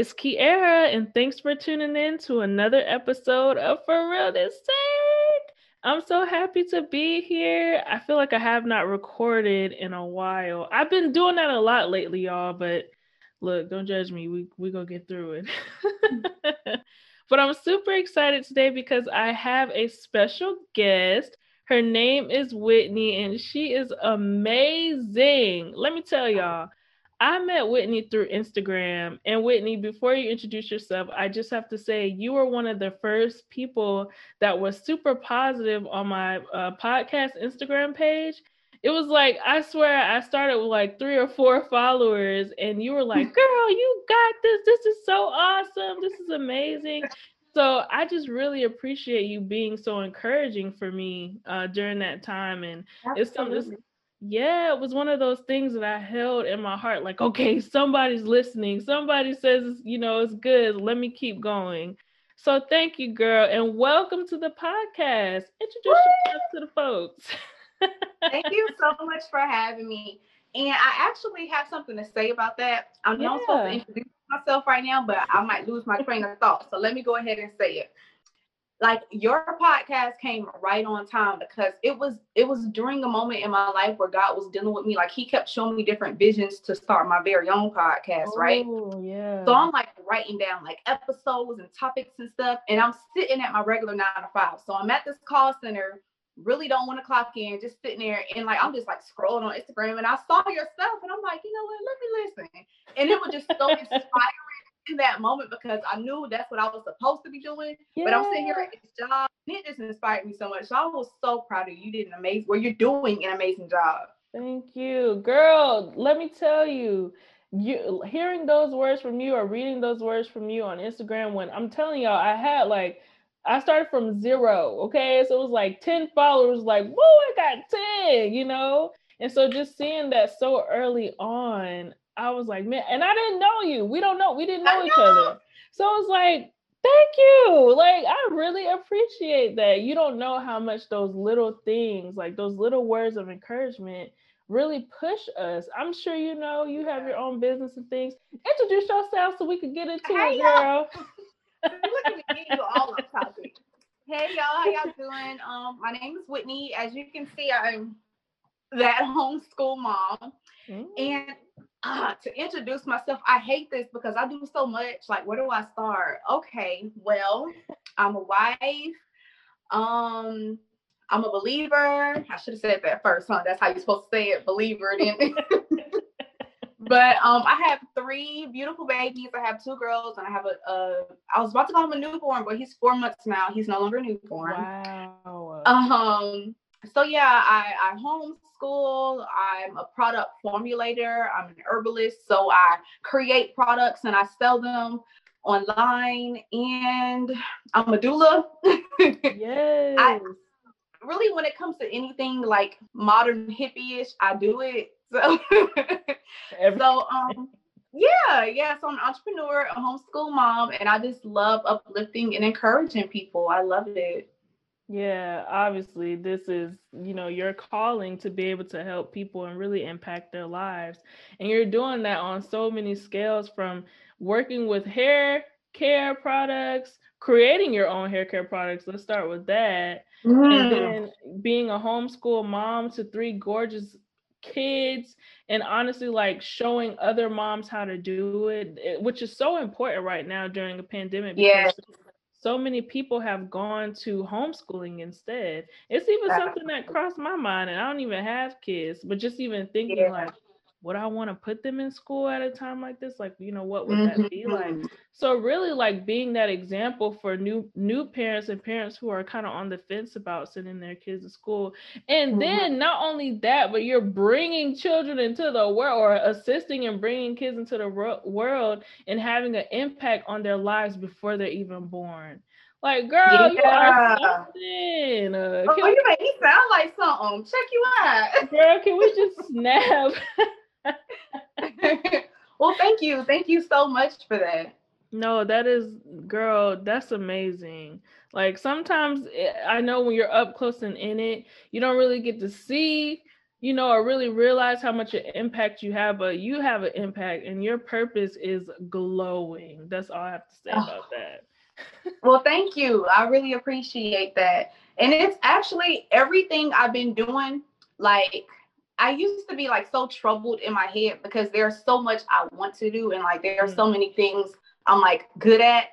it's Kiera, and thanks for tuning in to another episode of For Real This Sake. I'm so happy to be here. I feel like I have not recorded in a while. I've been doing that a lot lately, y'all, but look, don't judge me. We we gonna get through it. but I'm super excited today because I have a special guest. Her name is Whitney, and she is amazing. Let me tell y'all. I met Whitney through Instagram. And Whitney, before you introduce yourself, I just have to say you were one of the first people that was super positive on my uh, podcast Instagram page. It was like, I swear, I started with like three or four followers, and you were like, girl, you got this. This is so awesome. This is amazing. So I just really appreciate you being so encouraging for me uh, during that time. And Absolutely. it's something yeah, it was one of those things that I held in my heart, like, okay, somebody's listening. Somebody says, you know, it's good. Let me keep going. So thank you, girl, and welcome to the podcast. Introduce Woo! yourself to the folks. thank you so much for having me. And I actually have something to say about that. I know yeah. I'm supposed to introduce myself right now, but I might lose my train of thought. So let me go ahead and say it like your podcast came right on time because it was it was during a moment in my life where God was dealing with me. Like he kept showing me different visions to start my very own podcast, oh, right? Yeah. So I'm like writing down like episodes and topics and stuff. And I'm sitting at my regular nine to five. So I'm at this call center, really don't want to clock in, just sitting there and like I'm just like scrolling on Instagram and I saw your stuff and I'm like, you know what, let me listen. And it was just so inspiring in that moment because I knew that's what I was supposed to be doing. Yeah. But I'm sitting here at this job, it just inspired me so much. So I was so proud of you. You did an amazing, well, you're doing an amazing job. Thank you, girl. Let me tell you, you hearing those words from you or reading those words from you on Instagram. When I'm telling y'all, I had like. I started from zero, okay? So it was like 10 followers, like, whoa, I got 10, you know? And so just seeing that so early on, I was like, man, and I didn't know you. We don't know. We didn't know, know. each other. So I was like, thank you. Like, I really appreciate that. You don't know how much those little things, like those little words of encouragement, really push us. I'm sure you know you have your own business and things. Introduce yourself so we could get into hey, it, girl. Look at me, you all off topic. Hey y'all, how y'all doing? Um, my name is Whitney. As you can see, I'm that homeschool mom. Mm. And uh, to introduce myself, I hate this because I do so much. Like, where do I start? Okay, well, I'm a wife. Um, I'm a believer. I should have said that first, huh? That's how you're supposed to say it, believer. Then. but um, I have three beautiful babies. I have two girls, and I have a. a I was about to call him a newborn, but he's four months now. He's no longer a newborn. Wow. Um. So yeah, I I home school. I'm a product formulator. I'm an herbalist. So I create products and I sell them online. And I'm a doula. yes. I, really, when it comes to anything like modern hippie-ish, I do it. So, so um, yeah, yeah. So I'm an entrepreneur, a homeschool mom, and I just love uplifting and encouraging people. I love it. Yeah, obviously, this is, you know, your calling to be able to help people and really impact their lives. And you're doing that on so many scales from working with hair care products, creating your own hair care products. Let's start with that. Mm. And then being a homeschool mom to three gorgeous kids and honestly like showing other moms how to do it, which is so important right now during a pandemic because so many people have gone to homeschooling instead. It's even something that crossed my mind, and I don't even have kids, but just even thinking yeah. like, would I want to put them in school at a time like this? Like, you know, what would mm-hmm. that be like? Mm-hmm. So really like being that example for new new parents and parents who are kind of on the fence about sending their kids to school. And mm-hmm. then not only that, but you're bringing children into the world or assisting and bringing kids into the ro- world and having an impact on their lives before they're even born. Like, girl, yeah. you are something. Uh, oh, you make me sound like something. Check you out. Girl, can we just snap? well, thank you. Thank you so much for that. No, that is, girl, that's amazing. Like sometimes eh, I know when you're up close and in it, you don't really get to see you know, or really realize how much impact you have, but you have an impact and your purpose is glowing. That's all I have to say oh. about that. well, thank you. I really appreciate that. And it's actually everything I've been doing. Like, I used to be like so troubled in my head because there's so much I want to do, and like there are so mm. many things I'm like good at.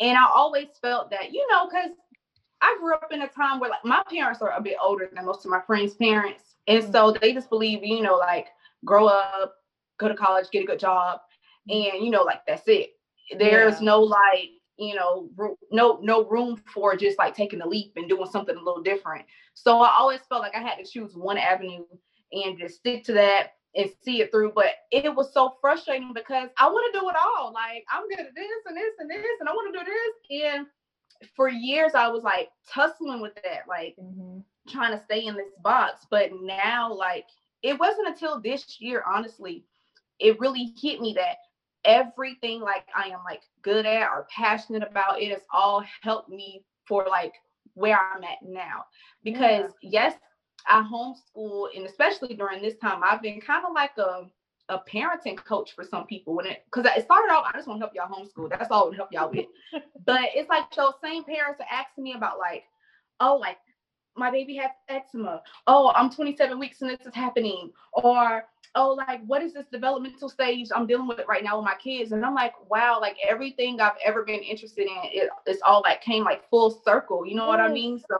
And I always felt that, you know, because I grew up in a time where like my parents are a bit older than most of my friends' parents. And mm-hmm. so they just believe, you know, like grow up, go to college, get a good job, and you know, like that's it. There's yeah. no like, you know, no no room for just like taking a leap and doing something a little different. So I always felt like I had to choose one avenue and just stick to that and see it through. But it was so frustrating because I want to do it all. Like I'm good at this and this and this, and I want to do this. And for years I was like tussling with that, like mm-hmm. trying to stay in this box. But now, like, it wasn't until this year, honestly, it really hit me that everything like I am like good at or passionate about, it has all helped me for like where I'm at now. Because yeah. yes, I homeschool and especially during this time, I've been kind of like a a parenting coach for some people when it because it started off, I just want to help y'all homeschool. That's all I would help y'all with. but it's like those same parents are asking me about like, oh, like my baby has eczema. Oh, I'm 27 weeks and this is happening. Or oh, like what is this developmental stage I'm dealing with right now with my kids? And I'm like, wow, like everything I've ever been interested in, it, it's all like came like full circle. You know what I mean? So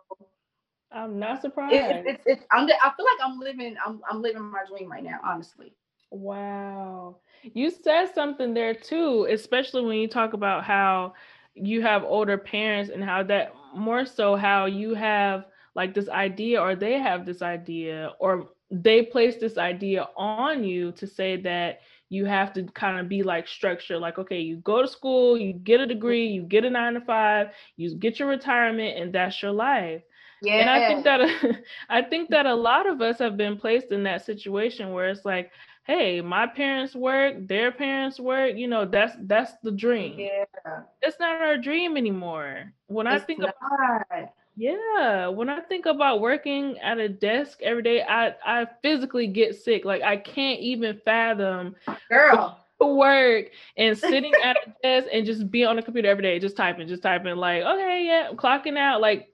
I'm not surprised. It, it's, it's, I'm, I feel like I'm living, I'm, I'm living my dream right now, honestly. Wow. You said something there too, especially when you talk about how you have older parents and how that more so how you have like this idea or they have this idea or they place this idea on you to say that you have to kind of be like structured like okay you go to school you get a degree you get a nine to five you get your retirement and that's your life yeah. and i think that i think that a lot of us have been placed in that situation where it's like hey, my parents work, their parents work, you know, that's that's the dream. Yeah. It's not our dream anymore. When it's I think not. about yeah, when I think about working at a desk every day, I I physically get sick. Like I can't even fathom girl work and sitting at a desk and just be on a computer every day, just typing, just typing like, okay, yeah, I'm clocking out. Like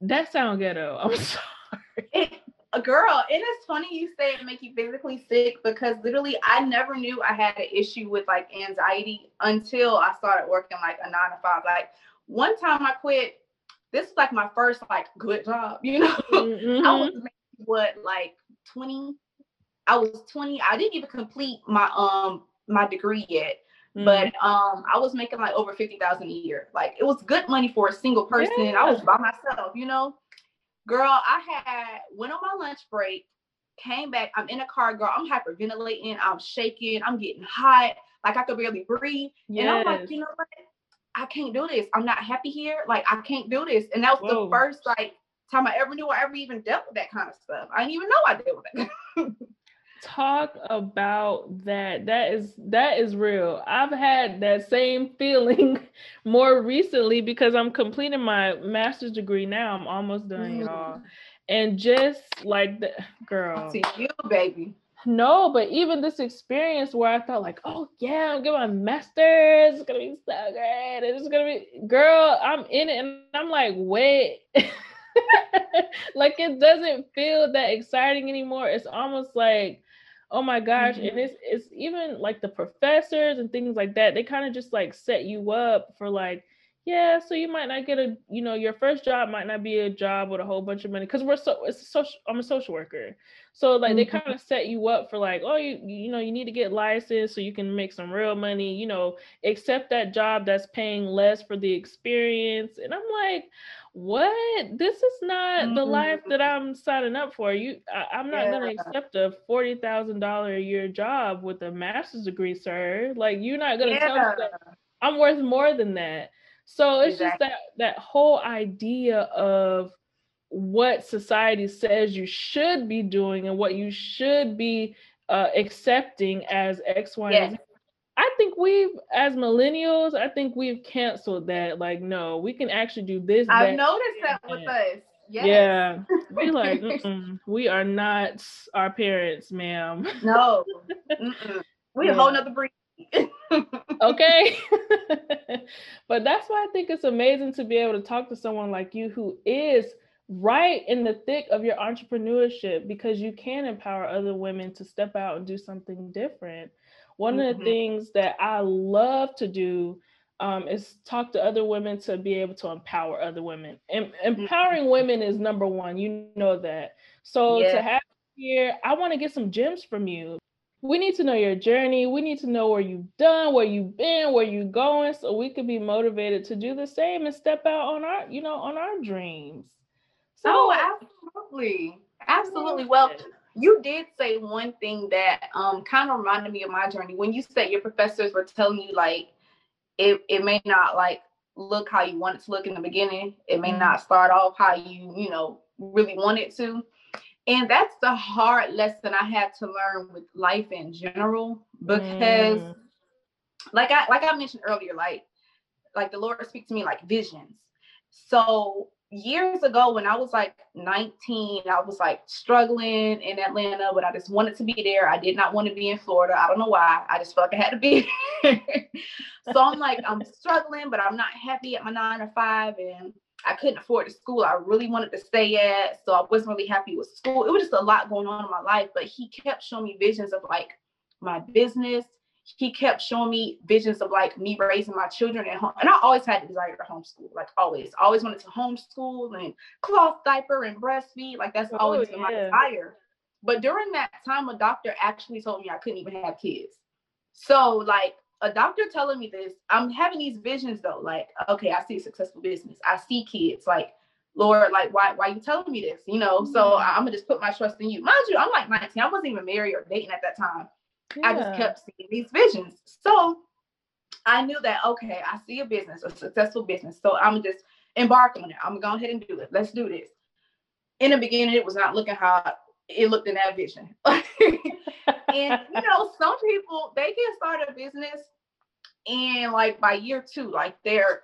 that sound ghetto. I'm sorry. A girl and it's funny you say it make you physically sick because literally i never knew i had an issue with like anxiety until i started working like a nine to five. Like one time i quit this is like my first like good job you know? Mm-hmm. i was what like 20 i was 20 i didn't even complete my um my degree yet mm-hmm. but um i was making like over 50000 a year like it was good money for a single person yeah. i was by myself you know Girl, I had went on my lunch break, came back. I'm in a car, girl. I'm hyperventilating. I'm shaking. I'm getting hot. Like I could barely breathe. Yes. And I'm like, you know what? I can't do this. I'm not happy here. Like I can't do this. And that was Whoa. the first like time I ever knew I ever even dealt with that kind of stuff. I didn't even know I dealt with it. talk about that. That is that is real. I've had that same feeling more recently because i'm completing my master's degree now. I'm almost done mm. y'all. And just like the girl. To you baby. No but even this experience where i thought like oh yeah i'm getting my master's. It's gonna be so great it's gonna be girl i'm in it and i'm like wait like it doesn't feel that exciting anymore. It's almost like oh my gosh mm-hmm. and it's it's even like the professors and things like that they kind of just like set you up for like yeah so you might not get a you know your first job might not be a job with a whole bunch of money because we're so it's social i'm a social worker so like mm-hmm. they kind of set you up for like oh you you know you need to get licensed so you can make some real money you know accept that job that's paying less for the experience and i'm like what this is not mm-hmm. the life that i'm signing up for you I, am not yeah. going to accept a $40000 a year job with a master's degree sir like you're not going to yeah. tell me that i'm worth more than that so it's exactly. just that that whole idea of what society says you should be doing and what you should be uh, accepting as x y yes. and z I think we've, as millennials, I think we've canceled that. Like, no, we can actually do this. I've noticed that with us. Yes. Yeah. We like, we are not our parents, ma'am. No. We yeah. a whole nother breed. okay. but that's why I think it's amazing to be able to talk to someone like you who is right in the thick of your entrepreneurship because you can empower other women to step out and do something different. One mm-hmm. of the mm-hmm. things that I love to do um, is talk to other women to be able to empower other women. And empowering mm-hmm. women is number one. You know that. So yeah. to have here, I want to get some gems from you. We need to know your journey. We need to know where you've done, where you've been, where you're going, so we could be motivated to do the same and step out on our, you know, on our dreams. So, oh, absolutely, absolutely. Well, you did say one thing that um kind of reminded me of my journey when you said your professors were telling you like it it may not like look how you want it to look in the beginning. It may mm-hmm. not start off how you you know really want it to. And that's the hard lesson I had to learn with life in general because mm. like I like I mentioned earlier, like like the Lord speaks to me like visions. So years ago when I was like 19, I was like struggling in Atlanta, but I just wanted to be there. I did not want to be in Florida. I don't know why. I just felt like I had to be. so I'm like, I'm struggling, but I'm not happy at my nine to five. And I couldn't afford the school I really wanted to stay at. So I wasn't really happy with school. It was just a lot going on in my life. But he kept showing me visions of like my business, he kept showing me visions of like me raising my children at home. And I always had the desire to homeschool, like always. Always wanted to homeschool and cloth diaper and breastfeed. Like that's oh, always been my desire. But during that time, a doctor actually told me I couldn't even have kids. So like a doctor telling me this, I'm having these visions though. Like, okay, I see a successful business. I see kids. Like, Lord, like, why, why are you telling me this? You know, mm-hmm. so I'm gonna just put my trust in you. Mind you, I'm like 19. I wasn't even married or dating at that time. Yeah. I just kept seeing these visions. So I knew that okay, I see a business, a successful business. So I'm gonna just embark on it. I'm gonna go ahead and do it. Let's do this. In the beginning, it was not looking how it looked in that vision. and you know, some people they can start a business and like by year two, like they're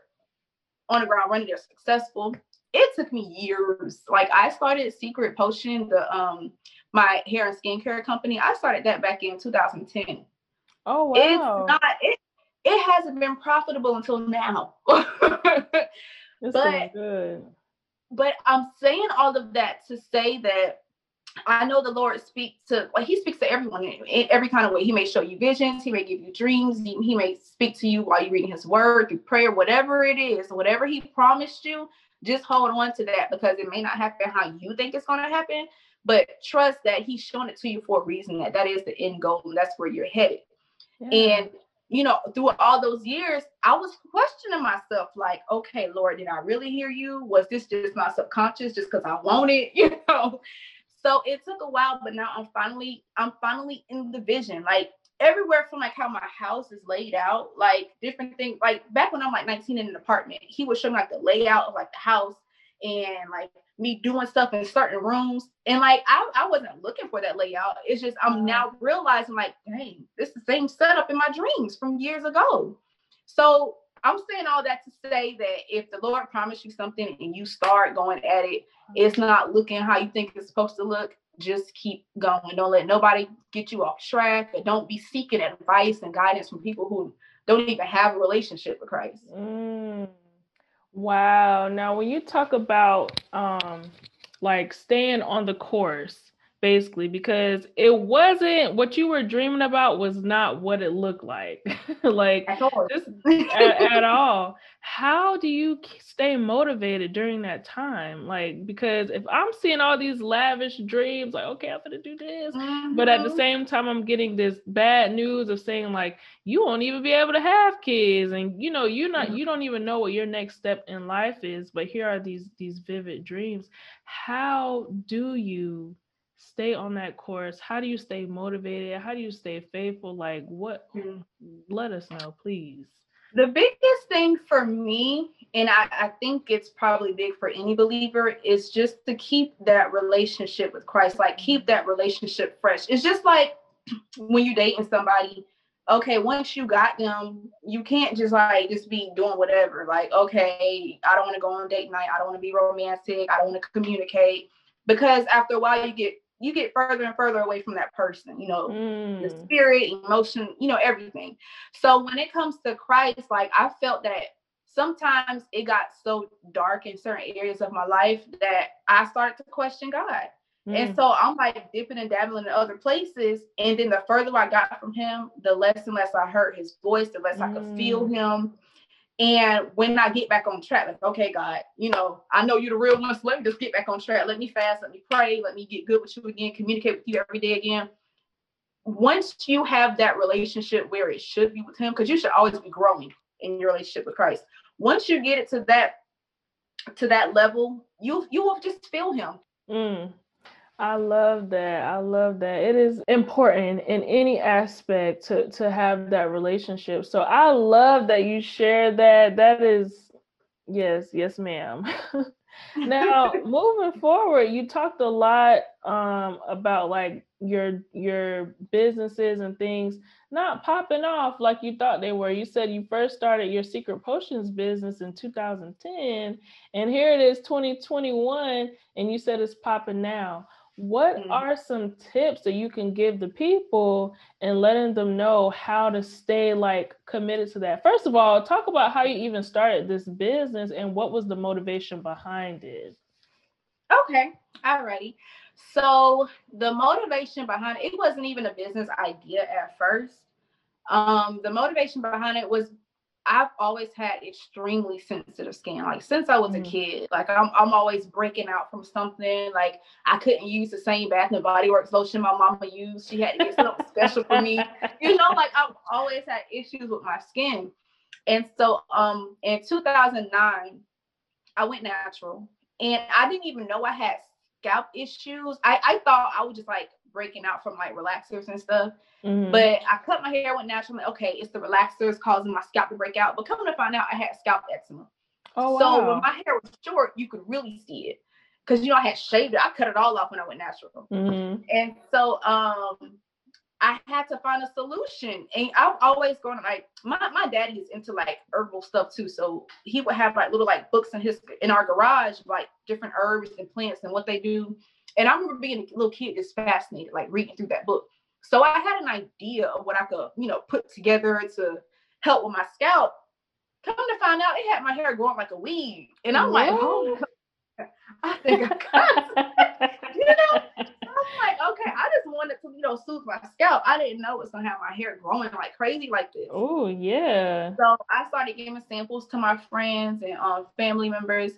on the ground running, they're successful. It took me years. Like I started Secret Potion, the um my hair and skincare company. I started that back in 2010. Oh wow. It's not it it hasn't been profitable until now. but good. But I'm saying all of that to say that I know the Lord speaks to like He speaks to everyone in, every kind of way. He may show you visions, He may give you dreams, he, he may speak to you while you're reading His Word through prayer, whatever it is, whatever He promised you. Just hold on to that because it may not happen how you think it's going to happen, but trust that he's shown it to you for a reason that that is the end goal and that's where you're headed yeah. and you know through all those years i was questioning myself like okay lord did i really hear you was this just my subconscious just because i want it you know so it took a while but now i'm finally i'm finally in the vision like everywhere from like how my house is laid out like different things like back when i'm like 19 in an apartment he was showing like the layout of like the house and like me doing stuff in certain rooms. And like I, I wasn't looking for that layout. It's just I'm now realizing like, dang, this is the same setup in my dreams from years ago. So I'm saying all that to say that if the Lord promised you something and you start going at it, it's not looking how you think it's supposed to look. Just keep going. Don't let nobody get you off track. Don't be seeking advice and guidance from people who don't even have a relationship with Christ. Mm. Wow. Now, when you talk about um, like staying on the course, basically because it wasn't what you were dreaming about was not what it looked like like at all. Just, at, at, all how do you stay motivated during that time like because if i'm seeing all these lavish dreams like okay i'm gonna do this mm-hmm. but at the mm-hmm. same time i'm getting this bad news of saying like you won't even be able to have kids and you know you're not mm-hmm. you don't even know what your next step in life is but here are these these vivid dreams how do you stay on that course? How do you stay motivated? How do you stay faithful? Like, what? Mm-hmm. Let us know, please. The biggest thing for me, and I, I think it's probably big for any believer, is just to keep that relationship with Christ, like keep that relationship fresh. It's just like when you're dating somebody, okay, once you got them, you can't just like just be doing whatever. Like, okay, I don't want to go on date night. I don't want to be romantic. I don't want to communicate because after a while you get you get further and further away from that person, you know, mm. the spirit, emotion, you know, everything. So when it comes to Christ, like I felt that sometimes it got so dark in certain areas of my life that I started to question God. Mm. And so I'm like dipping and dabbling in other places. And then the further I got from him, the less and less I heard his voice, the less mm. I could feel mm. him. And when I get back on track, like, okay, God, you know, I know you're the real one. So let me just get back on track. Let me fast. Let me pray. Let me get good with you again. Communicate with you every day again. Once you have that relationship where it should be with Him, because you should always be growing in your relationship with Christ. Once you get it to that to that level, you you will just feel Him. Mm. I love that. I love that. It is important in any aspect to to have that relationship. So I love that you share that. That is yes, yes, ma'am. now moving forward, you talked a lot um about like your your businesses and things not popping off like you thought they were. You said you first started your secret potions business in 2010 and here it is 2021 and you said it's popping now what mm-hmm. are some tips that you can give the people and letting them know how to stay like committed to that? First of all talk about how you even started this business and what was the motivation behind it. Okay alrighty. So the motivation behind it, it wasn't even a business idea at first. Um the motivation behind it was I've always had extremely sensitive skin. Like since I was mm. a kid, like I'm I'm always breaking out from something. Like I couldn't use the same Bath and Body Works lotion my mama used. She had to get something special for me. You know, like I've always had issues with my skin. And so um in 2009, I went natural, and I didn't even know I had scalp issues. I I thought I was just like breaking out from like relaxers and stuff. Mm-hmm. But I cut my hair, went natural. Like, okay, it's the relaxers causing my scalp to break out. But coming to find out, I had scalp eczema. Oh, wow. So when my hair was short, you could really see it. Cause you know I had shaved it. I cut it all off when I went natural. Mm-hmm. And so um I had to find a solution. And I've always gone like my, my daddy is into like herbal stuff too. So he would have like little like books in his in our garage, like different herbs and plants and what they do. And I remember being a little kid just fascinated, like reading through that book. So I had an idea of what I could, you know, put together to help with my scalp. Come to find out, it had my hair growing like a weed. And I'm like, oh, I think I got you know. I'm like, okay, I just wanted to, you know, soothe my scalp. I didn't know it was gonna have my hair growing like crazy like this. Oh yeah. So I started giving samples to my friends and um, family members,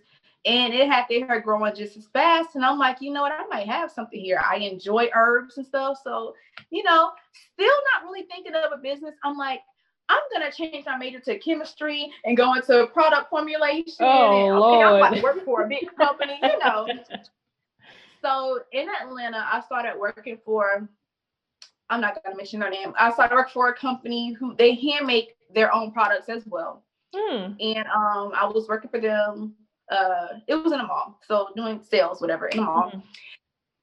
and it had their hair growing just as fast. And I'm like, you know what, I might have something here. I enjoy herbs and stuff. So, you know, still not really thinking of a business. I'm like, I'm gonna change my major to chemistry and go into product formulation. Oh, and Lord. I'm about to work for a big company, you know. so in Atlanta, I started working for I'm not gonna mention their name. I started working for a company who they hand make their own products as well. Hmm. And um, I was working for them uh it was in a mall so doing sales whatever in a mall. Mm-hmm.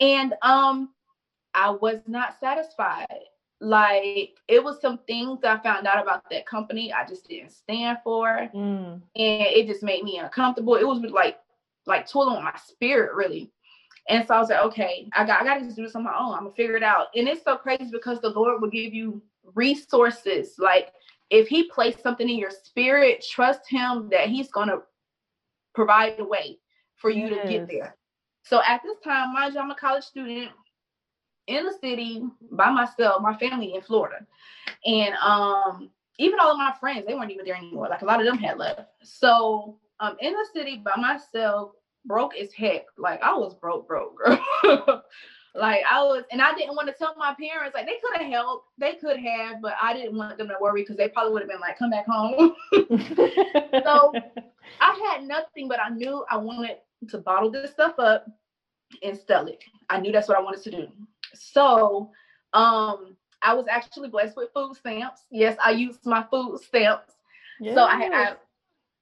and um i was not satisfied. Like it was some things i found out about that company i just didn't stand for mm. and it just made me uncomfortable. It was like like tooling with my spirit really. And so i was like okay i got i gotta just do this on my own. I'm gonna figure it out. And it's so crazy because the lord will give you resources. Like if he placed something in your spirit trust him that he's gonna provide a way for you yes. to get there. So at this time, mind you, I'm a college student in the city by myself, my family in Florida. And um, even all of my friends, they weren't even there anymore. Like a lot of them had left. So I'm um in the city by myself, broke as heck. Like I was broke, broke, girl. like I was, and I didn't want to tell my parents. Like they could have helped, they could have, but I didn't want them to worry because they probably would have been like, "Come back home." so I had nothing, but I knew I wanted to bottle this stuff up and sell it. I knew that's what I wanted to do. So, um, I was actually blessed with food stamps. Yes, I used my food stamps. Yes. So I had I,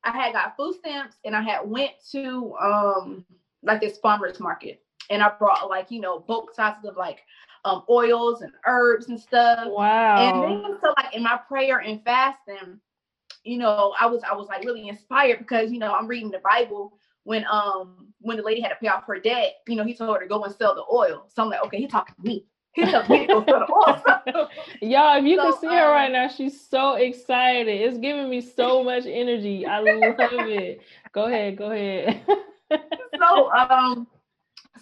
I had got food stamps and I had went to um like this farmers market and I brought like, you know, bulk sizes of like um, oils and herbs and stuff. Wow. And then so like in my prayer and fasting, you know, I was I was like really inspired because you know I'm reading the Bible when um when the lady had to pay off her debt, you know, he told her to go and sell the oil. So I'm like, okay, he's talking to me. He told me to go sell the oil. Y'all, if you so, can see her um, right now, she's so excited. It's giving me so much energy. I love it. Go ahead, go ahead. so um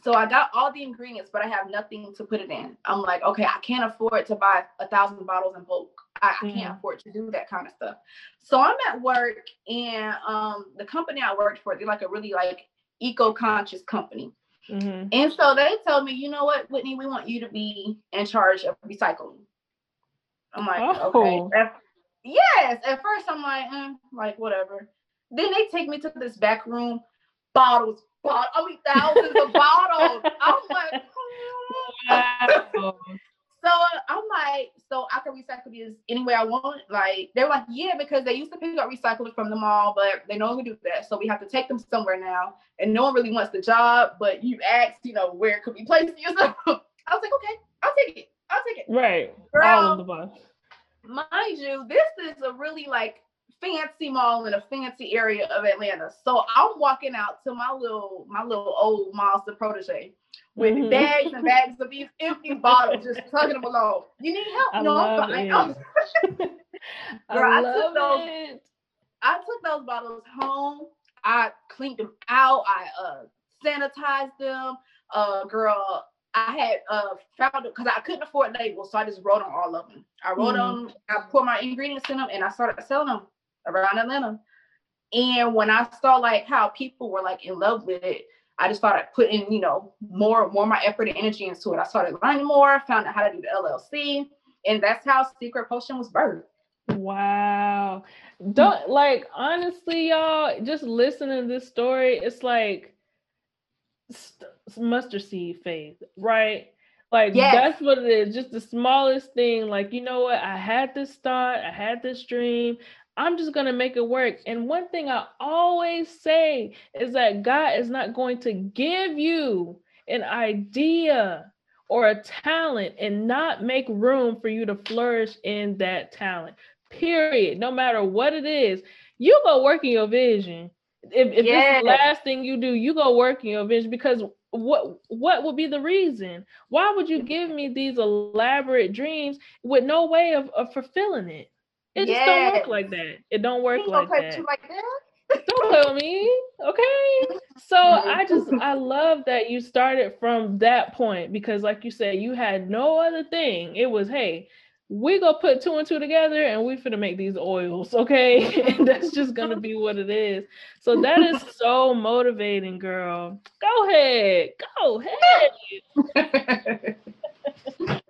so I got all the ingredients, but I have nothing to put it in. I'm like, okay, I can't afford to buy a thousand bottles in bulk. I, I can't mm. afford to do that kind of stuff. So I'm at work, and um, the company I worked for, they're like a really like eco-conscious company. Mm-hmm. And so they told me, you know what, Whitney, we want you to be in charge of recycling. I'm like, oh. okay. At, yes. At first, I'm like, mm, like whatever. Then they take me to this back room, bottles, bottle, I mean thousands of bottles. I'm like. So I'm like, so I can recycle these any way I want. Like they're like, yeah, because they used to pick up recycling from the mall, but they no longer do that. So we have to take them somewhere now. And no one really wants the job, but you asked, you know, where could we place you? I was like, okay, I'll take it. I'll take it. Right. Girl, All of the bus. Mind you, this is a really like fancy mall in a fancy area of Atlanta. So I'm walking out to my little my little old Mazda Protege with mm-hmm. bags and bags of these empty bottles, just tugging them along. You need help? I no, I'm fine. Girl, I, I took those. It. I took those bottles home. I cleaned them out. I uh sanitized them. Uh, girl, I had uh found it because I couldn't afford labels, so I just wrote on all of them. I wrote mm. them. I put my ingredients in them, and I started selling them around Atlanta. And when I saw like how people were like in love with it, I just started putting, you know, more more my effort and energy into it. I started learning more, found out how to do the LLC, and that's how Secret Potion was birthed. Wow. Don't like honestly, y'all, just listening to this story, it's like st- mustard seed faith, right? Like yes. that's what it is. Just the smallest thing. Like, you know what? I had this thought, I had this dream. I'm just going to make it work. And one thing I always say is that God is not going to give you an idea or a talent and not make room for you to flourish in that talent. Period. No matter what it is, you go work in your vision. If, if yes. this is the last thing you do, you go work in your vision because what what would be the reason? Why would you give me these elaborate dreams with no way of, of fulfilling it? It yes. just don't work like that. It don't work like that. like that. don't tell me, okay? So I just I love that you started from that point because, like you said, you had no other thing. It was hey, we go put two and two together and we finna make these oils, okay? and that's just gonna be what it is. So that is so motivating, girl. Go ahead, go ahead.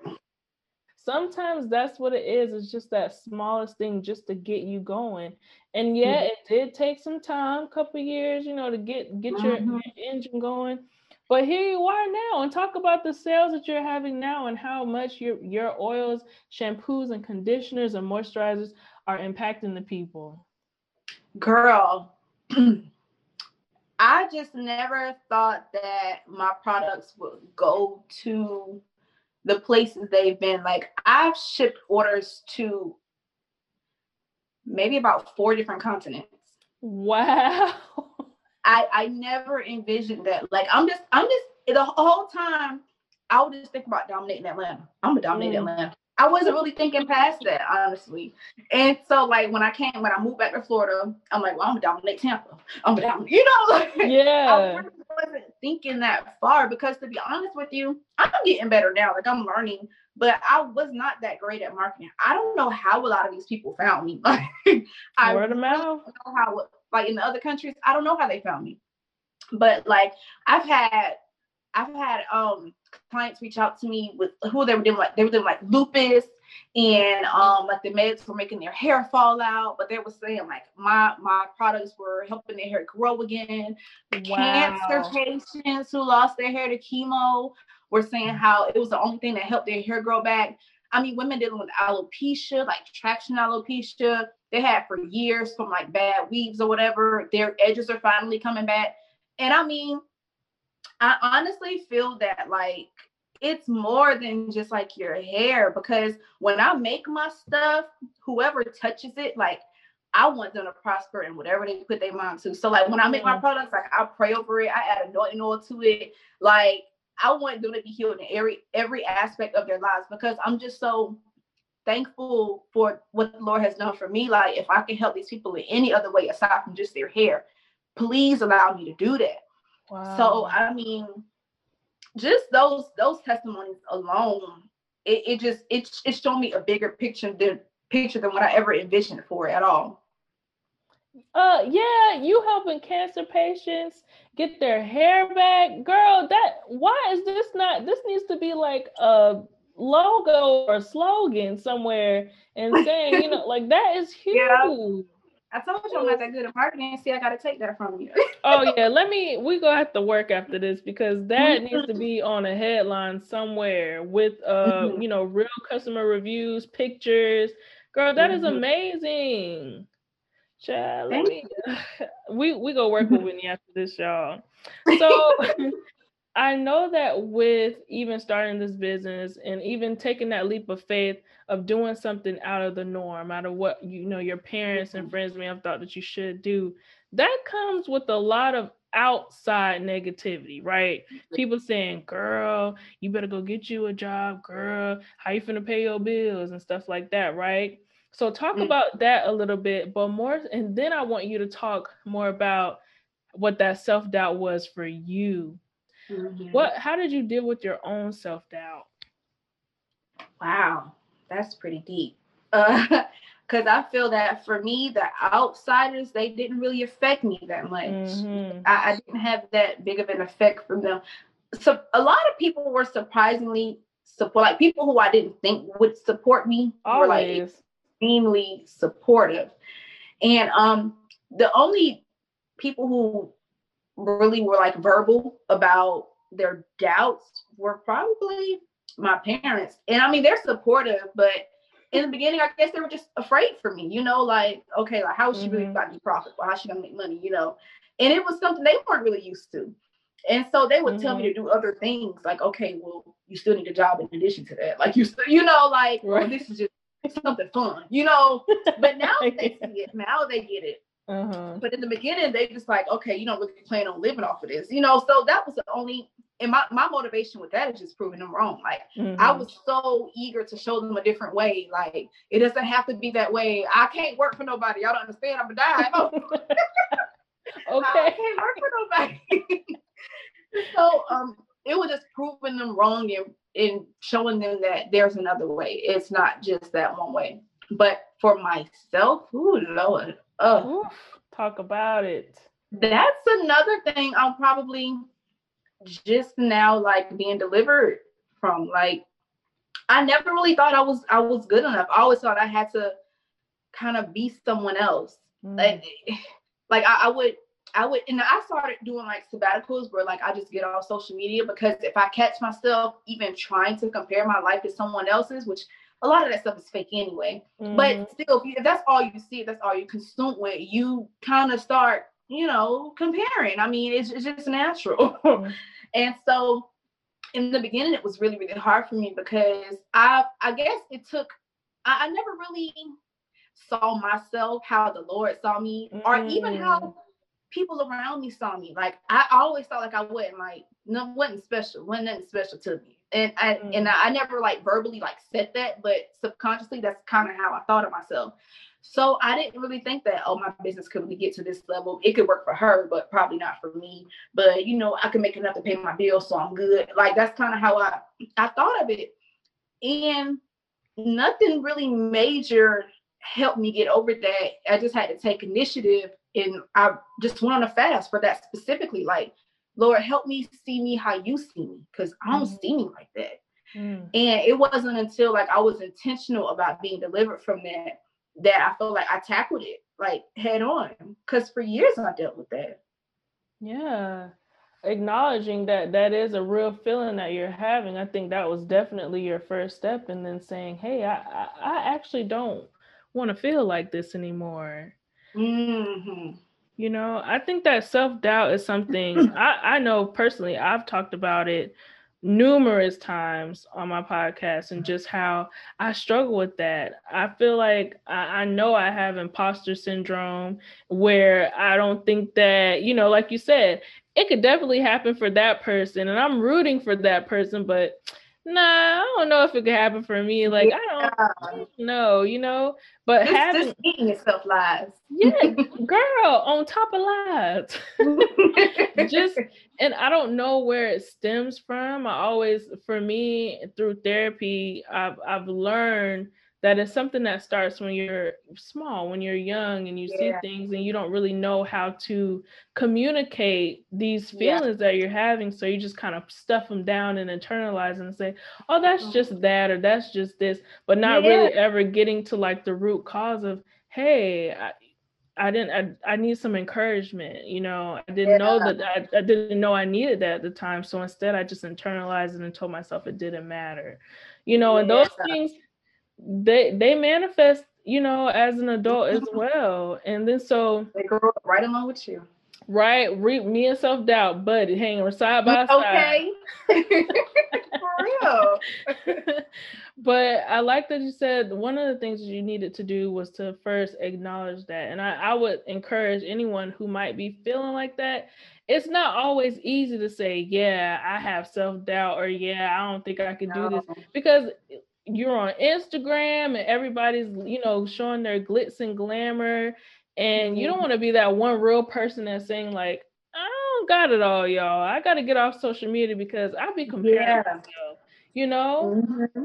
sometimes that's what it is. It's just that smallest thing just to get you going. And yeah, mm-hmm. it did take some time, a couple years, you know, to get get mm-hmm. your engine going. But here you are now, and talk about the sales that you're having now and how much your your oils, shampoos, and conditioners and moisturizers are impacting the people. Girl, I just never thought that my products would go to the places they've been. Like I've shipped orders to maybe about four different continents. Wow. I I never envisioned that. Like I'm just I'm just the whole time I would just think about dominating Atlanta. I'm gonna dominate mm. Atlanta. I wasn't really thinking past that, honestly. And so, like, when I came, when I moved back to Florida, I'm like, well, I'm gonna dominate Tampa. I'm gonna dominate, you know, like, yeah. I really wasn't thinking that far because, to be honest with you, I'm getting better now. Like, I'm learning, but I was not that great at marketing. I don't know how a lot of these people found me. Like, I word of mouth. Know how, like, in the other countries, I don't know how they found me. But like, I've had I've had um clients reach out to me with who they were doing like they were doing like lupus and um like the meds were making their hair fall out, but they were saying like my my products were helping their hair grow again. Wow. Cancer patients who lost their hair to chemo were saying how it was the only thing that helped their hair grow back. I mean, women dealing with alopecia, like traction alopecia, they had for years from like bad weaves or whatever. Their edges are finally coming back. And I mean, I honestly feel that like it's more than just like your hair because when I make my stuff, whoever touches it, like I want them to prosper in whatever they put their mind to. So like when I make my mm-hmm. products, like I pray over it, I add anointing oil to it. Like I want them to be healed in every every aspect of their lives because I'm just so thankful for what the Lord has done for me. Like if I can help these people in any other way aside from just their hair, please allow me to do that. Wow. So I mean, just those those testimonies alone, it, it just it it showed me a bigger picture than picture than what I ever envisioned for at all. Uh yeah, you helping cancer patients get their hair back. Girl, that why is this not this needs to be like a logo or slogan somewhere and saying, you know, like that is huge. Yeah. I told you I'm not that good at marketing. See, I gotta take that from you. oh yeah, let me. We gonna have to work after this because that needs to be on a headline somewhere with uh, mm-hmm. you know, real customer reviews, pictures. Girl, that mm-hmm. is amazing. Child, let me. We we go work with Whitney after this, y'all. So. I know that with even starting this business and even taking that leap of faith of doing something out of the norm, out of what you know your parents and mm-hmm. friends may have thought that you should do, that comes with a lot of outside negativity, right? People saying, "Girl, you better go get you a job, girl. How you finna pay your bills and stuff like that, right?" So talk mm-hmm. about that a little bit, but more, and then I want you to talk more about what that self doubt was for you Mm-hmm. What how did you deal with your own self-doubt? Wow, that's pretty deep. Uh because I feel that for me, the outsiders, they didn't really affect me that much. Mm-hmm. I, I, didn't have that big of an effect from them. So a lot of people were surprisingly support, like people who I didn't think would support me Always. were like extremely supportive. And um, the only people who really were like verbal about their doubts were probably my parents. And I mean, they're supportive, but in the beginning, I guess they were just afraid for me, you know, like, okay, like how is she mm-hmm. really about to be profitable? How's she gonna make money, you know? And it was something they weren't really used to. And so they would mm-hmm. tell me to mm-hmm. do other things, like, okay, well, you still need a job in addition to that. Like you still, you know, like, right. well, this is just something fun, you know. But now they see it, now they get it. Uh-huh. But in the beginning, they just like, okay, you don't really plan on living off of this, you know. So that was the only, and my, my motivation with that is just proving them wrong. Like mm-hmm. I was so eager to show them a different way. Like it doesn't have to be that way. I can't work for nobody. Y'all don't understand. I'm gonna die. okay. I can't work for nobody. so um, it was just proving them wrong and, and showing them that there's another way. It's not just that one way. But for myself, oh Lord, Oh, talk about it. That's another thing I'm probably just now like being delivered from. Like, I never really thought I was I was good enough. I always thought I had to kind of be someone else. Mm. Like, like I, I would I would, and I started doing like sabbaticals where like I just get off social media because if I catch myself even trying to compare my life to someone else's, which a lot of that stuff is fake anyway. Mm-hmm. But still, if, you, if, that's all you see, that's all you consume with, you kind of start, you know, comparing. I mean, it's, it's just natural. Mm-hmm. and so in the beginning, it was really, really hard for me because I, I guess it took, I, I never really saw myself how the Lord saw me, mm-hmm. or even how mm. people around me saw me. Like I always felt like I wasn't like no wasn't special, wasn't nothing special to me and I mm. and I never like verbally like said that, but subconsciously that's kind of how I thought of myself. So I didn't really think that oh my business could really get to this level. It could work for her, but probably not for me. But you know I can make enough to pay my bills, so I'm good. Like that's kind of how I I thought of it, and nothing really major helped me get over that. I just had to take initiative, and I just went on a fast for that specifically. Like Lord, help me see me how you see me, because I don't mm. see me like that. Mm. And it wasn't until like I was intentional about being delivered from that that I felt like I tackled it like head on. Because for years I dealt with that. Yeah. Acknowledging that that is a real feeling that you're having. I think that was definitely your first step. And then saying, hey, I, I, I actually don't want to feel like this anymore. Mm-hmm. You know, I think that self doubt is something I, I know personally, I've talked about it numerous times on my podcast and just how I struggle with that. I feel like I, I, know I have imposter syndrome where I don't think that, you know, like you said, it could definitely happen for that person and I'm rooting for that person, but nah, I don't know if it could happen for me. Like yeah. I don't know, you know. But having just eating yourself lies. yeah, girl, on top of lies. just and I don't know where it stems from. I always, for me, through therapy, I've I've learned that is something that starts when you're small, when you're young and you yeah. see things and you don't really know how to communicate these feelings yeah. that you're having. So you just kind of stuff them down and internalize and say, oh, that's mm-hmm. just that or that's just this, but not yeah. really ever getting to like the root cause of, hey, I, I didn't I, I need some encouragement, you know. I didn't know that I, I didn't know I needed that at the time. So instead I just internalized it and told myself it didn't matter. You know, and those things they they manifest you know as an adult as mm-hmm. well. And then so they grow up right along with you. Right reap me and self-doubt but hanging side by mm, okay. side. Okay for real. But i like that you said one of the things that you needed to do was to first acknowledge that. And i, I would encourage anyone who might be feeling like that it's not always easy to say, yeah, I have self doubt, or yeah, I don't think I can no. do this because you're on Instagram and everybody's, you know, showing their glitz and glamour. And mm-hmm. you don't mm-hmm. want to be that one real person that's saying, like, I don't got it all, y'all. I got to get off social media because I'll be comparing yeah. myself, you know? Mm-hmm.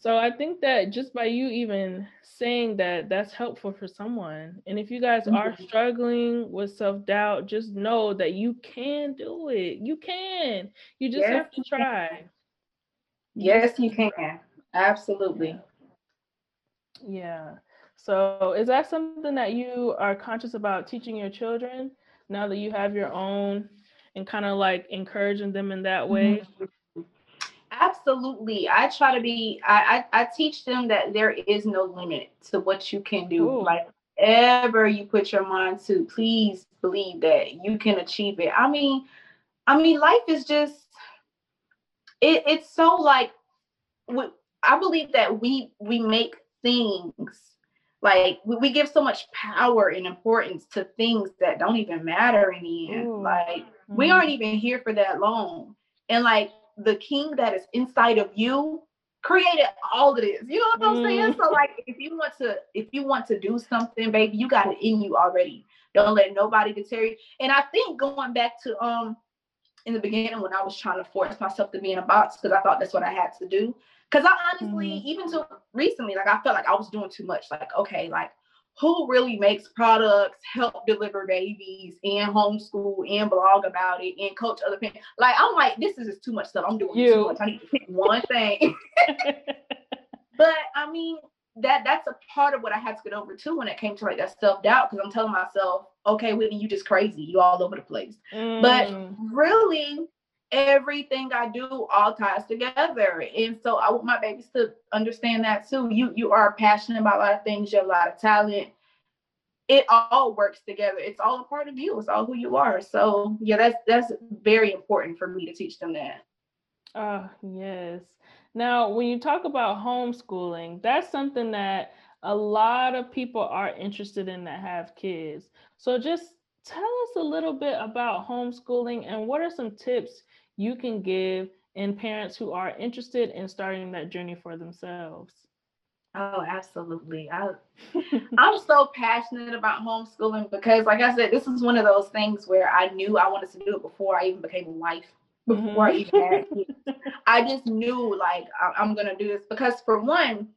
So I think that just by you even saying that, that's helpful for someone. And if you guys mm-hmm. are struggling with self doubt, just know that you can do it. You can. You just yes. have to try. Yes, you can. Absolutely. Yeah. So is that something that you are conscious about teaching your children now that you have your own and kind of like encouraging them in that way? Mm-hmm. Absolutely. I try to be I, I, I teach them that there is no limit to what you can do. Ooh. Like ever you put your mind to, please believe that you can achieve it. I mean, I mean, life is just it, it's so like I believe that we we make things like we, we give so much power and importance to things that don't even matter in the end. Ooh. Like mm-hmm. we aren't even here for that long. And like the king that is inside of you created all of this. You know what I'm mm. saying? So like if you want to if you want to do something, baby, you got it in you already. Don't let nobody deter you. And I think going back to um in the beginning when I was trying to force myself to be in a box because I thought that's what I had to do. Because I honestly, mm-hmm. even to recently, like I felt like I was doing too much. Like, okay, like who really makes products, help deliver babies, and homeschool, and blog about it, and coach other parents? Like, I'm like, this is just too much stuff. I'm doing you. too much. I need to pick one thing. but I mean, that that's a part of what I had to get over too when it came to like that self doubt because I'm telling myself, okay, Whitney, you just crazy, you all over the place. Mm. But really, everything I do all ties together. And so I want my babies to understand that too. You you are passionate about a lot of things, you have a lot of talent. It all works together. It's all a part of you. It's all who you are. So yeah, that's that's very important for me to teach them that. Oh, yes. Now, when you talk about homeschooling, that's something that a lot of people are interested in that have kids. So just tell us a little bit about homeschooling and what are some tips you can give in parents who are interested in starting that journey for themselves? Oh, absolutely. I, I'm so passionate about homeschooling because, like I said, this is one of those things where I knew I wanted to do it before I even became a wife, before mm-hmm. I even had kids. I just knew, like, I, I'm going to do this because, for one,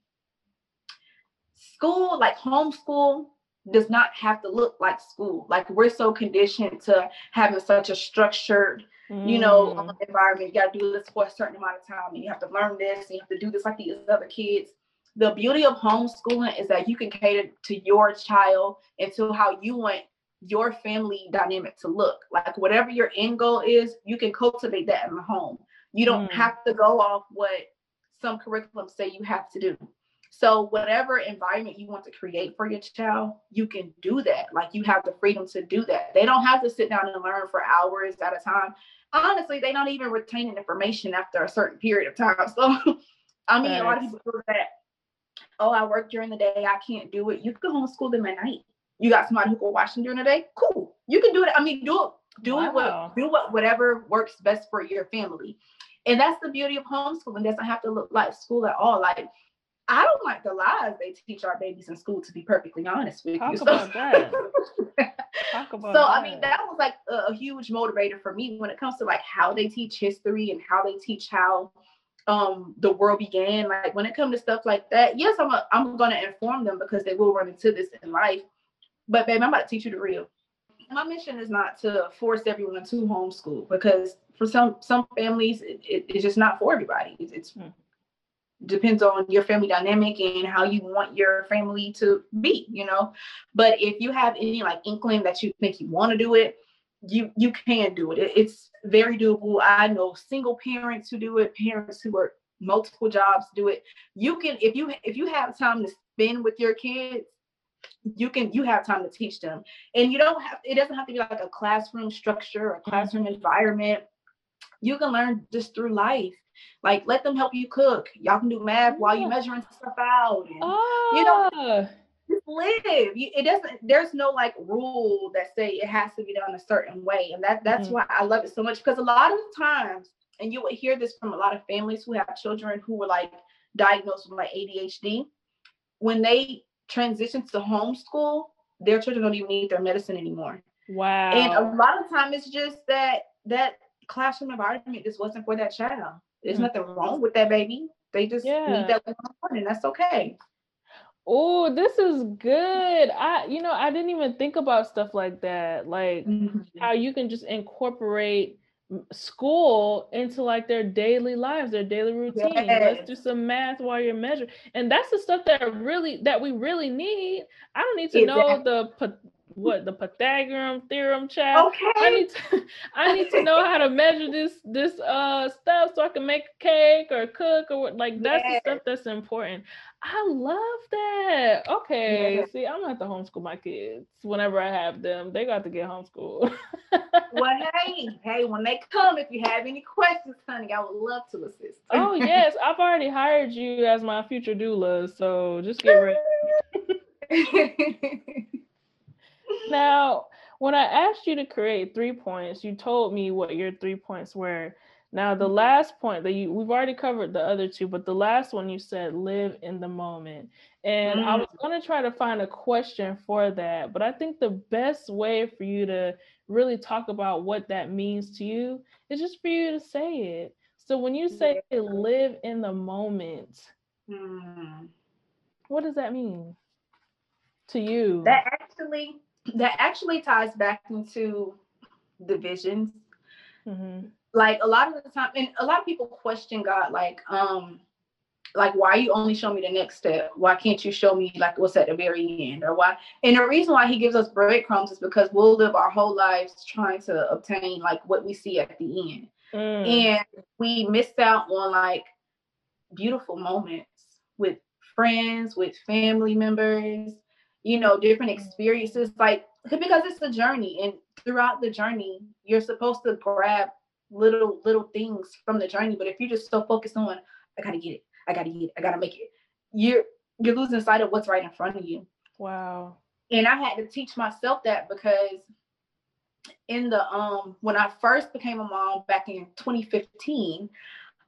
school, like homeschool, does not have to look like school. Like, we're so conditioned to having such a structured mm. you know, um, environment. You got to do this for a certain amount of time, and you have to learn this, and you have to do this like these other kids. The beauty of homeschooling is that you can cater to your child and to how you want your family dynamic to look. Like whatever your end goal is, you can cultivate that in the home. You don't mm. have to go off what some curriculums say you have to do. So whatever environment you want to create for your child, you can do that. Like you have the freedom to do that. They don't have to sit down and learn for hours at a time. Honestly, they don't even retain information after a certain period of time. So I mean, a lot of people feel that, oh, I work during the day, I can't do it. You can homeschool them at night. You got somebody who can watch them during the day. Cool. You can do it. I mean, do it. Do wow. it. What, do what whatever works best for your family. And that's the beauty of homeschooling. It doesn't have to look like school at all. Like I don't like the lies they teach our babies in school. To be perfectly honest with Talk you. About so, that. Talk about so that. I mean, that was like a, a huge motivator for me when it comes to like how they teach history and how they teach how um the world began like when it comes to stuff like that yes i'm a, i'm gonna inform them because they will run into this in life but babe i'm about to teach you the real my mission is not to force everyone to homeschool because for some some families it, it, it's just not for everybody it's, it's hmm. Depends on your family dynamic and how you want your family to be you know but if you have any like inkling that you think you want to do it you you can do it. it. It's very doable. I know single parents who do it, parents who work multiple jobs do it. You can if you if you have time to spend with your kids, you can you have time to teach them. And you don't have it doesn't have to be like a classroom structure or classroom mm-hmm. environment. You can learn just through life. Like let them help you cook. Y'all can do math while you're measuring stuff out. And, oh. You know, ah live. You, it doesn't. There's no like rule that say it has to be done a certain way, and that that's mm-hmm. why I love it so much. Because a lot of times, and you would hear this from a lot of families who have children who were like diagnosed with like ADHD, when they transition to homeschool, their children don't even need their medicine anymore. Wow. And a lot of time, it's just that that classroom environment just wasn't for that child. There's mm-hmm. nothing wrong with that baby. They just yeah. need that one, and that's okay. Oh, this is good. I, you know, I didn't even think about stuff like that. Like mm-hmm. how you can just incorporate school into like their daily lives, their daily routine. Yes. Let's do some math while you're measuring. And that's the stuff that really that we really need. I don't need to exactly. know the what the Pythagorean theorem, child. Okay. I need to I need to know how to measure this this uh stuff so I can make a cake or cook or what like that's yes. the stuff that's important. I love that. Okay. Yeah. See, I'm gonna have to homeschool my kids whenever I have them. They got to get homeschooled. well, hey, hey, when they come, if you have any questions, honey, I would love to assist. oh yes, I've already hired you as my future doula, so just get ready. Now, when I asked you to create three points, you told me what your three points were. Now, the mm-hmm. last point that you we've already covered the other two, but the last one you said live in the moment. And mm. I was going to try to find a question for that, but I think the best way for you to really talk about what that means to you is just for you to say it. So when you say live in the moment, mm. what does that mean to you? That actually that actually ties back into divisions. Mm-hmm like a lot of the time and a lot of people question god like um like why you only show me the next step why can't you show me like what's at the very end or why and the reason why he gives us breadcrumbs is because we'll live our whole lives trying to obtain like what we see at the end mm. and we missed out on like beautiful moments with friends with family members you know different experiences like because it's a journey and throughout the journey you're supposed to grab little little things from the journey. But if you're just so focused on, I gotta get it, I gotta get it, I gotta make it, you're you're losing sight of what's right in front of you. Wow. And I had to teach myself that because in the um when I first became a mom back in 2015,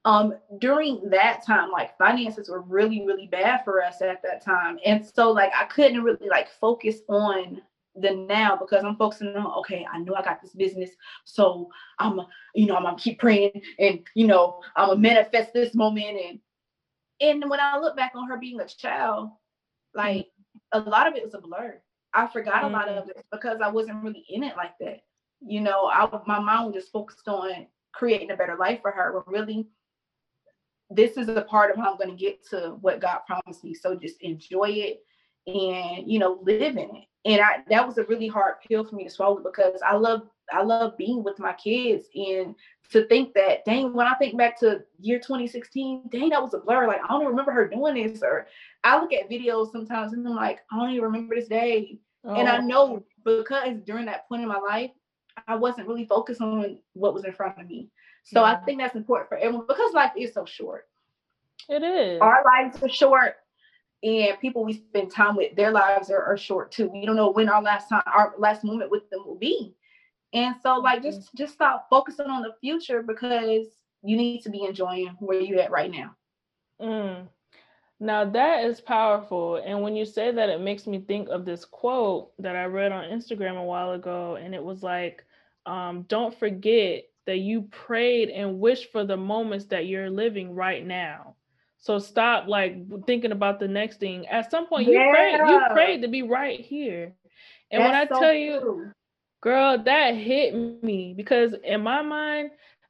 um during that time like finances were really really bad for us at that time and so like i couldn't really like focus on the now because I'm focusing on okay, I know I got this business, so I'm you know I'm gonna keep praying and you know I'm gonna manifest this moment and and when I look back on her being a child, like a lot of it was a blur. I forgot mm-hmm. a lot of it because I wasn't really in it like that. You know, I my mind was just focused on creating a better life for her. But really, this is a part of how I'm going to get to what God promised me. So just enjoy it and you know live in it and I, that was a really hard pill for me to swallow because I love I love being with my kids and to think that dang when I think back to year 2016 dang that was a blur like I don't remember her doing this or I look at videos sometimes and I'm like I don't even remember this day oh. and I oh. know because during that point in my life I wasn't really focused on what was in front of me so I think that's important for everyone because life is so short. It is. Our lives are short and people we spend time with their lives are, are short too. We don't know when our last time our last moment with them will be. And so like just mm-hmm. just stop focusing on the future because you need to be enjoying where you at right now. Mm. now that is powerful. And when you say that it makes me think of this quote that i read on instagram a while ago and it was like um, don't forget that you prayed and wished for the moments that you're living right now so stop like thinking about the next thing. At some point, yeah. you prayed, you prayed to be right here. And That's when I so tell you, true. girl, that hit me because in my mind,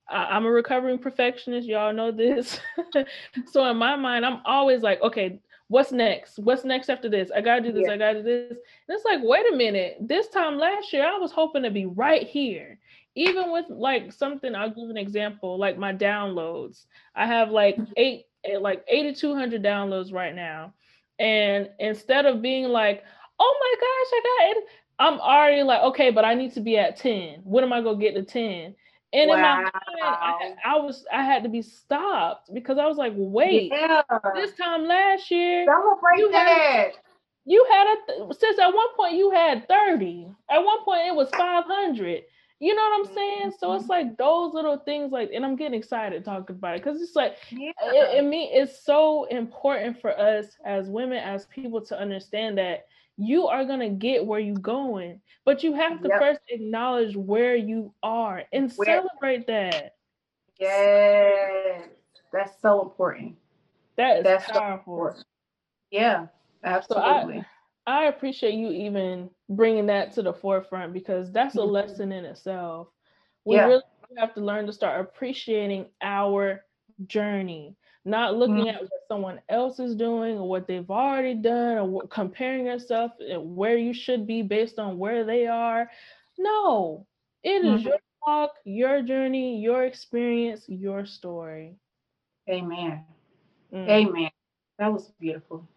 I, am a recovering perfectionist. Y'all know this. so in my mind, I'm always like, okay, what's next? What's next after this? I gotta do this. Yeah. I gotta do this. And it's like, wait a minute. This time last year, I was hoping to be right here even with like something i'll give an example like my downloads i have like eight eh, like 8200 downloads right now and instead of being like oh my gosh i got it i'm already like okay but i need to be at 10 when am i gonna get to 10 and wow. in my mind I, I, was i had to be stopped because i was like wait yeah. this time last year celebrate you that had, you had a since at one point you had 30 at one point it was 500 you know what I'm saying? So it's mm-hmm. like those little things, like, and I'm getting excited talking about it because it's like, yeah. it, it me, it's so important for us as women, as people, to understand that you are gonna get where you're going, but you have to yep. first acknowledge where you are and where? celebrate that. Yes, that's so important. That is that's powerful. So yeah, absolutely. So I, I appreciate you even bringing that to the forefront because that's a mm-hmm. lesson in itself. We yeah. really have to learn to start appreciating our journey, not looking mm-hmm. at what someone else is doing or what they've already done or comparing yourself and where you should be based on where they are. No, it is mm-hmm. your walk, your journey, your experience, your story. Amen. Mm. Amen. That was beautiful.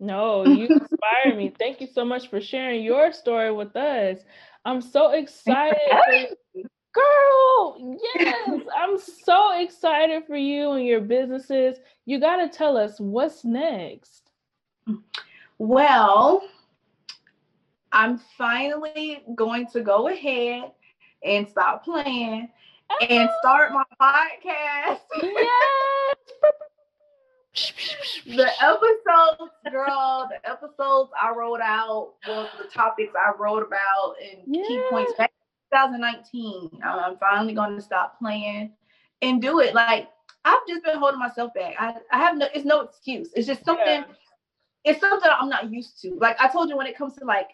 No, you inspire me. Thank you so much for sharing your story with us. I'm so excited. Girl, yes, I'm so excited for you and your businesses. You got to tell us what's next. Well, I'm finally going to go ahead and stop playing oh. and uh-huh. start my podcast. Yes the episodes, girl, the episodes I wrote out was the topics I wrote about and key points back 2019. I'm finally going to stop playing and do it. Like I've just been holding myself back. I, I have no, it's no excuse. It's just something. Yeah. It's something I'm not used to. Like I told you, when it comes to like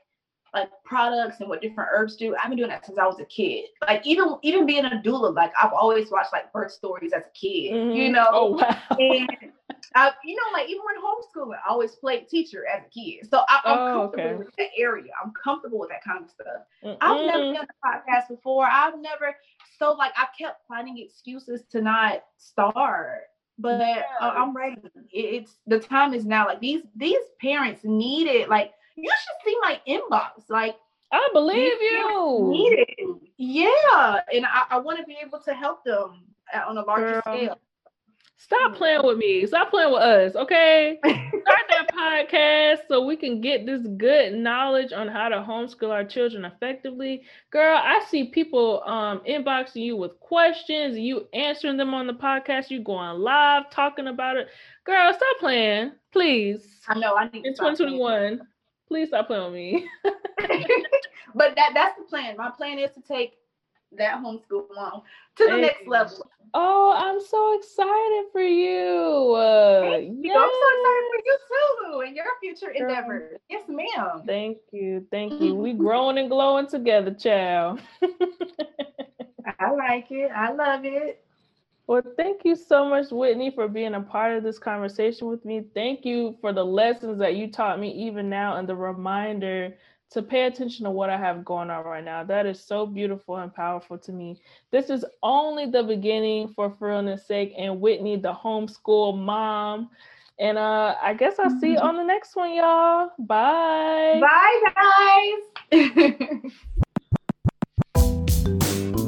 like products and what different herbs do. I've been doing that since I was a kid. Like even even being a doula, like I've always watched like birth stories as a kid. Mm-hmm. You know, oh wow. And I, you know, like even when homeschooling, I always played teacher as a kid. So I, am oh, comfortable okay. with that area. I'm comfortable with that kind of stuff. Mm-mm. I've never done a podcast before. I've never so like I kept finding excuses to not start. But uh, yeah. I'm ready. It's the time is now. Like these these parents need it. Like you should see my inbox. Like I believe you. Need it. Yeah, and I, I want to be able to help them uh, on a larger Girl. scale. Stop playing with me. Stop playing with us, okay? Start that podcast so we can get this good knowledge on how to homeschool our children effectively. Girl, I see people um inboxing you with questions, you answering them on the podcast, you going live talking about it. Girl, stop playing, please. I know I need in 2021. Please stop playing with me. but that that's the plan. My plan is to take that homeschool mom to the next level. Oh, I'm so excited for you. Uh, you. I'm so excited for you too and your future Girl. endeavors. Yes, ma'am. Thank you. Thank you. we growing and glowing together, child. I like it. I love it. Well, thank you so much, Whitney, for being a part of this conversation with me. Thank you for the lessons that you taught me even now and the reminder to pay attention to what I have going on right now. That is so beautiful and powerful to me. This is only the beginning for Fearless Sake and Whitney, the homeschool mom. And uh, I guess I'll see you mm-hmm. on the next one, y'all. Bye. Bye, guys.